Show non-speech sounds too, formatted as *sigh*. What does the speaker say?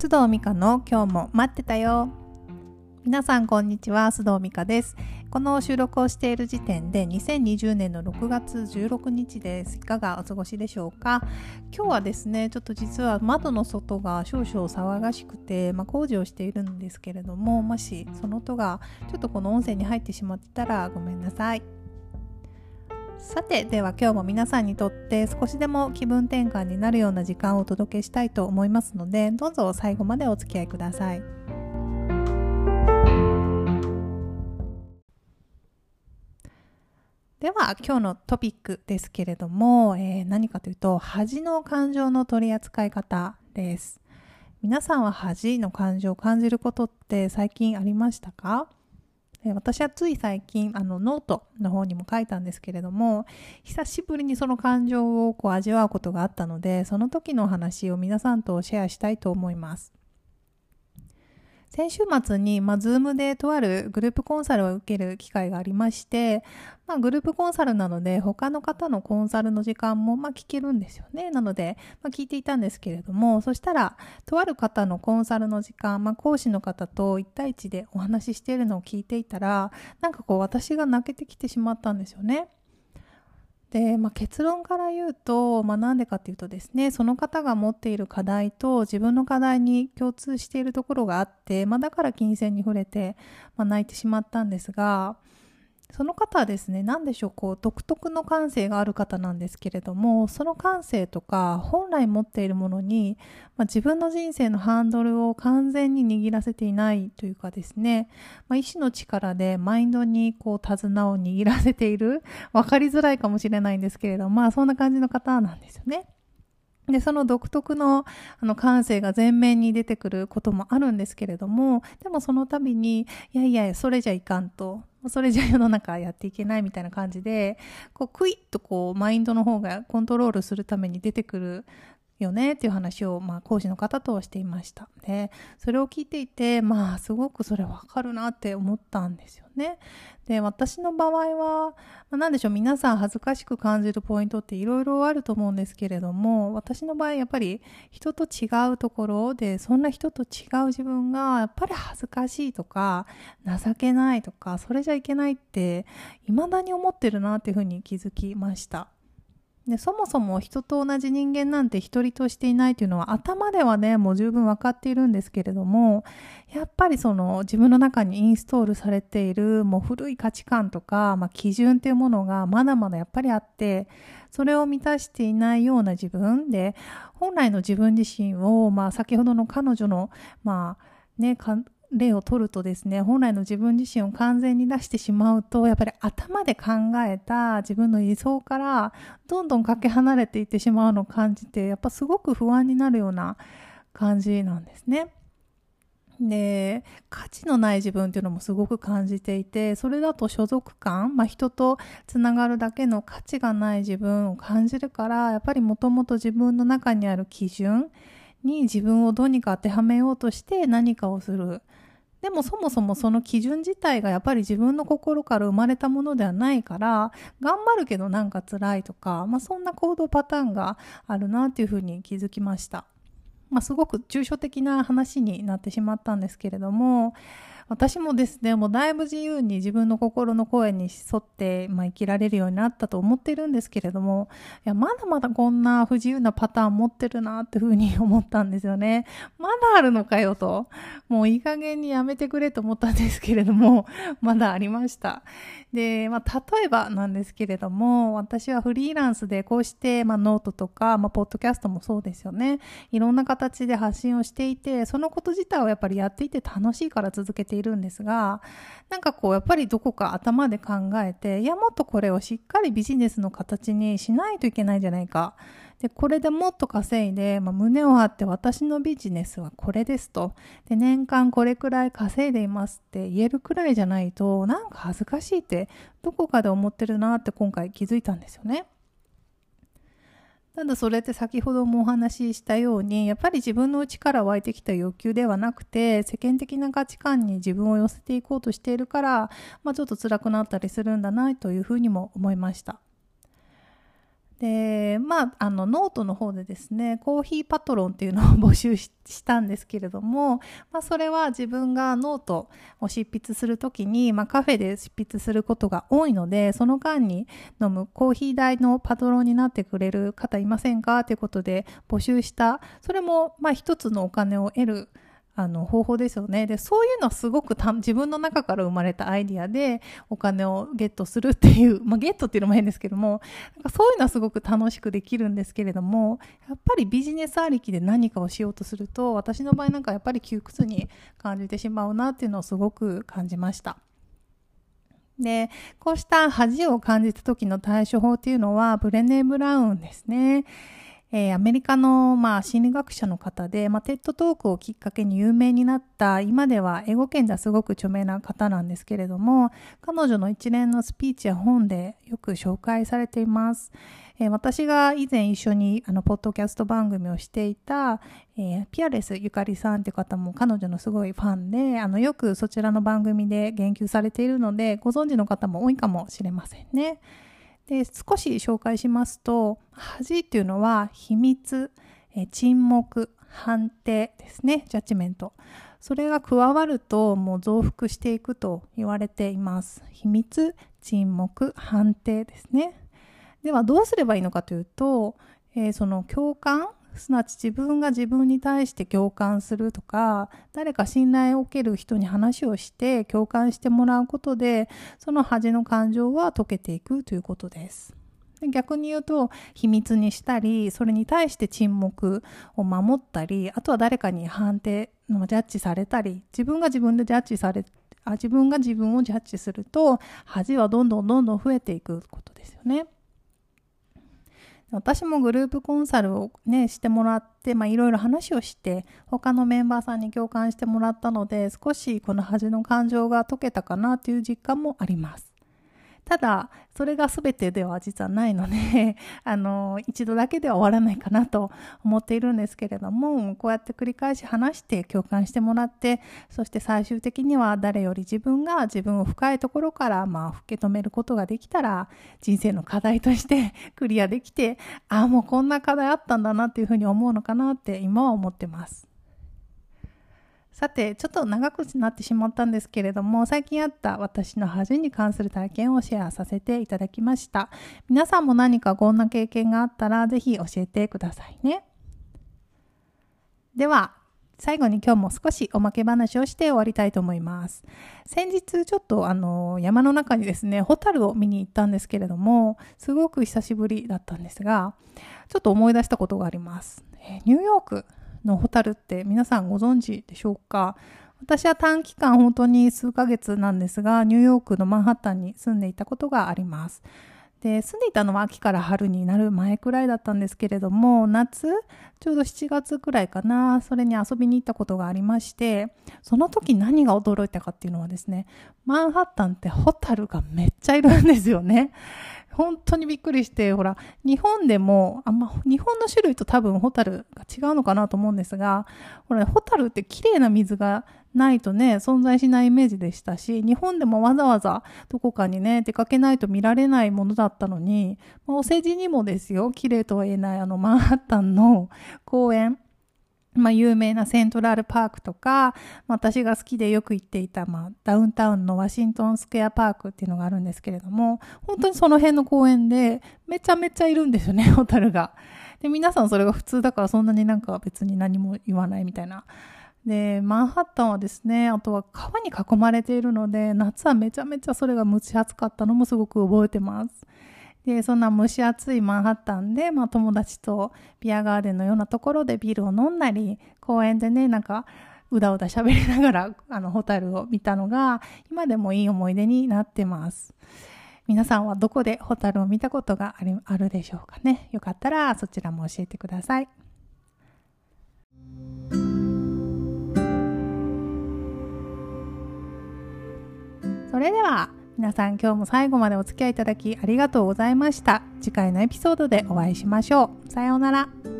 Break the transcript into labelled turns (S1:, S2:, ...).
S1: 須藤美香の今日も待ってたよ。皆さんこんにちは須藤美香です。この収録をしている時点で2020年の6月16日です。いかがお過ごしでしょうか？今日はですねちょっと実は窓の外が少々騒がしくて、まあ、工事をしているんですけれどももしその音がちょっとこの音声に入ってしまってたらごめんなさい。さてでは今日も皆さんにとって少しでも気分転換になるような時間をお届けしたいと思いますのでどうぞ最後までお付き合いください。では今日のトピックですけれども、えー、何かというと恥の感情の取り扱い方です皆さんは恥の感情を感じることって最近ありましたか？私はつい最近あのノートの方にも書いたんですけれども久しぶりにその感情をこう味わうことがあったのでその時のお話を皆さんとシェアしたいと思います。先週末に、まあ、Zoom でとあるグループコンサルを受ける機会がありまして、まあ、グループコンサルなので、他の方のコンサルの時間も、まあ、聞けるんですよね。なので、まあ、聞いていたんですけれども、そしたら、とある方のコンサルの時間、まあ、講師の方と1対1でお話ししているのを聞いていたら、なんかこう、私が泣けてきてしまったんですよね。で、まあ、結論から言うと、まあ、なんでかっていうとですねその方が持っている課題と自分の課題に共通しているところがあって、まあ、だから金銭に触れて、まあ、泣いてしまったんですがその方はですね何でしょうこう独特の感性がある方なんですけれどもその感性とか本来持っているものに、まあ、自分の人生のハンドルを完全に握らせていないというかですね、まあ、意志の力でマインドにこう手綱を握らせている分かりづらいかもしれないんですけれどもまあそんな感じの方なんですよね。で、その独特のあの感性が前面に出てくることもあるんですけれども、でもその度に、いやいや、それじゃいかんと、それじゃ世の中やっていけないみたいな感じで、こうクイッとこうマインドの方がコントロールするために出てくるよねっていう話を、まあ、講師の方としていました。で、それを聞いていて、まあ、すごくそれわかるなって思ったんですよね。で、私の場合は、まあ、何でしょう、皆さん恥ずかしく感じるポイントっていろいろあると思うんですけれども、私の場合、やっぱり人と違うところで、そんな人と違う自分が、やっぱり恥ずかしいとか、情けないとか、それじゃいけないって、未だに思ってるなっていうふうに気づきました。でそもそも人と同じ人間なんて一人としていないというのは頭ではねもう十分分かっているんですけれどもやっぱりその自分の中にインストールされているもう古い価値観とか、まあ、基準っていうものがまだまだやっぱりあってそれを満たしていないような自分で本来の自分自身を、まあ、先ほどの彼女のまあね例を取るとですね本来の自分自身を完全に出してしまうとやっぱり頭で考えた自分の理想からどんどんかけ離れていってしまうのを感じてやっぱすごく不安になるような感じなんですね。で価値のない自分っていうのもすごく感じていてそれだと所属感、まあ、人とつながるだけの価値がない自分を感じるからやっぱりもともと自分の中にある基準に自分をどうにか当てはめようとして何かをする。でもそもそもその基準自体がやっぱり自分の心から生まれたものではないから頑張るけどなんか辛いとか、まあ、そんな行動パターンがあるなっていうふうに気づきました。まあ、すごく抽象的な話になってしまったんですけれども私もですねもうだいぶ自由に自分の心の声に沿って、まあ、生きられるようになったと思ってるんですけれどもいやまだまだこんな不自由なパターン持ってるなっていうふうに思ったんですよね。*laughs* まだあるのかよともういい加減にやめてくれと思ったんですけれども *laughs* まだありました。で、まあ、例えばなんですけれども私はフリーランスでこうして、まあ、ノートとか、まあ、ポッドキャストもそうですよね。いろんな形で発信をしていてそのこと自体をやっぱりやっていて楽しいから続けていいるんですがなんかこうやっぱりどこか頭で考えていやもっとこれをしっかりビジネスの形にしないといけないじゃないかでこれでもっと稼いで、まあ、胸を張って私のビジネスはこれですとで年間これくらい稼いでいますって言えるくらいじゃないとなんか恥ずかしいってどこかで思ってるなって今回気づいたんですよね。ただそれって先ほどもお話ししたようにやっぱり自分の内から湧いてきた欲求ではなくて世間的な価値観に自分を寄せていこうとしているから、まあ、ちょっと辛くなったりするんだなというふうにも思いました。でまああのノートの方でですねコーヒーパトロンっていうのを募集したんですけれども、まあ、それは自分がノートを執筆する時に、まあ、カフェで執筆することが多いのでその間に飲むコーヒー代のパトロンになってくれる方いませんか？ということで募集した。それもまあ一つのお金を得るあの方法ですよねでそういうのはすごくた自分の中から生まれたアイディアでお金をゲットするっていう、まあ、ゲットっていうのも変ですけどもなんかそういうのはすごく楽しくできるんですけれどもやっぱりビジネスありきで何かをしようとすると私の場合なんかやっぱり窮屈に感じてしまうなっていうのをすごく感じました。で、こうした恥を感じた時の対処法っていうのはブレネ・ブラウンですね。えー、アメリカの、まあ、心理学者の方で、まあ、 TED トークをきっかけに有名になった今では英語圏ではすごく著名な方なんですけれども彼女の一連のスピーチや本でよく紹介されています、えー、私が以前一緒にあのポッドキャスト番組をしていた、えー、ピアレスゆかりさんって方も彼女のすごいファンであのよくそちらの番組で言及されているのでご存知の方も多いかもしれませんね。で少し紹介しますと恥っていうのは秘密、え沈黙判定ですねジャッジメント。それが加わるともう増幅していくと言われています。秘密沈黙判定ですね。ではどうすればいいのかというと、えー、その共感すなわち自分が自分に対して共感するとか誰か信頼を受ける人に話をして共感してもらうことでその恥の感情は解けていくということです。逆に言うと秘密にしたりそれに対して沈黙を守ったりあとは誰かに判定のジャッジされたり自分が自分でジャッジされあ自分が自分をジャッジすると恥はどんどんどんどん増えていくことですよね。私もグループコンサルをね、してもらって、まあいろいろ話をして、他のメンバーさんに共感してもらったので、少しこの恥の感情が解けたかなという実感もあります。ただ、それが全てでは実はないので、*laughs* あの、一度だけでは終わらないかなと思っているんですけれども、こうやって繰り返し話して共感してもらって、そして最終的には誰より自分が自分を深いところから、まあ、受け止めることができたら、人生の課題として *laughs* クリアできて、ああ、もうこんな課題あったんだなっていうふうに思うのかなって今は思ってます。さて、ちょっと長くなってしまったんですけれども、最近あった私の恥に関する体験をシェアさせていただきました。皆さんも何かこんな経験があったら、ぜひ教えてくださいね。では、最後に今日も少しおまけ話をして終わりたいと思います。先日ちょっとあの山の中にですね、ホタルを見に行ったんですけれども、すごく久しぶりだったんですが、ちょっと思い出したことがあります。ニューヨークのホタルって皆さんご存知でしょうか？私は短期間本当に数ヶ月なんですがニューヨークのマンハッタンに住んでいたことがあります。で住んでいたのは秋から春になる前くらいだったんですけれども夏ちょうど7月くらいかなそれに遊びに行ったことがありましてその時何が驚いたかっていうのはですねマンハッタンってホタルがめっちゃいるんですよね。本当にびっくりして、ほら、日本でも、あんま、日本の種類と多分ホタルが違うのかなと思うんですが、ほら、ホタルって綺麗な水がないとね、存在しないイメージでしたし、日本でもわざわざどこかにね、出かけないと見られないものだったのに、まあ、お世辞にもですよ、綺麗とは言えないあのマンハッタンの公園、まあ、有名なセントラルパークとか、まあ私が好きでよく行っていた、まあ、ダウンタウンのワシントンスクエアパークっていうのがあるんですけれども、本当にその辺の公園でめちゃめちゃいるんですよね、*laughs* ホタルが。で、皆さんそれが普通だからそんなになんか別に何も言わないみたいな。で、マンハッタンはですね、あとは川に囲まれているので、夏はめちゃめちゃそれが蒸し暑かったのもすごく覚えてます。でそんな蒸し暑いマンハッタンで、まあ、友達とビアガーデンのようなところでビールを飲んだり公園でねなんかうだうだ喋りながら *laughs* あのホタルを見たのが今でもいい思い出になってます。皆さんはどこでホタルを見たことがあるでしょうかね。よかったらそちらも教えてください。れでは皆さん今日も最後までお付き合いいただきありがとうございました。次回のエピソードでお会いしましょう。さようなら。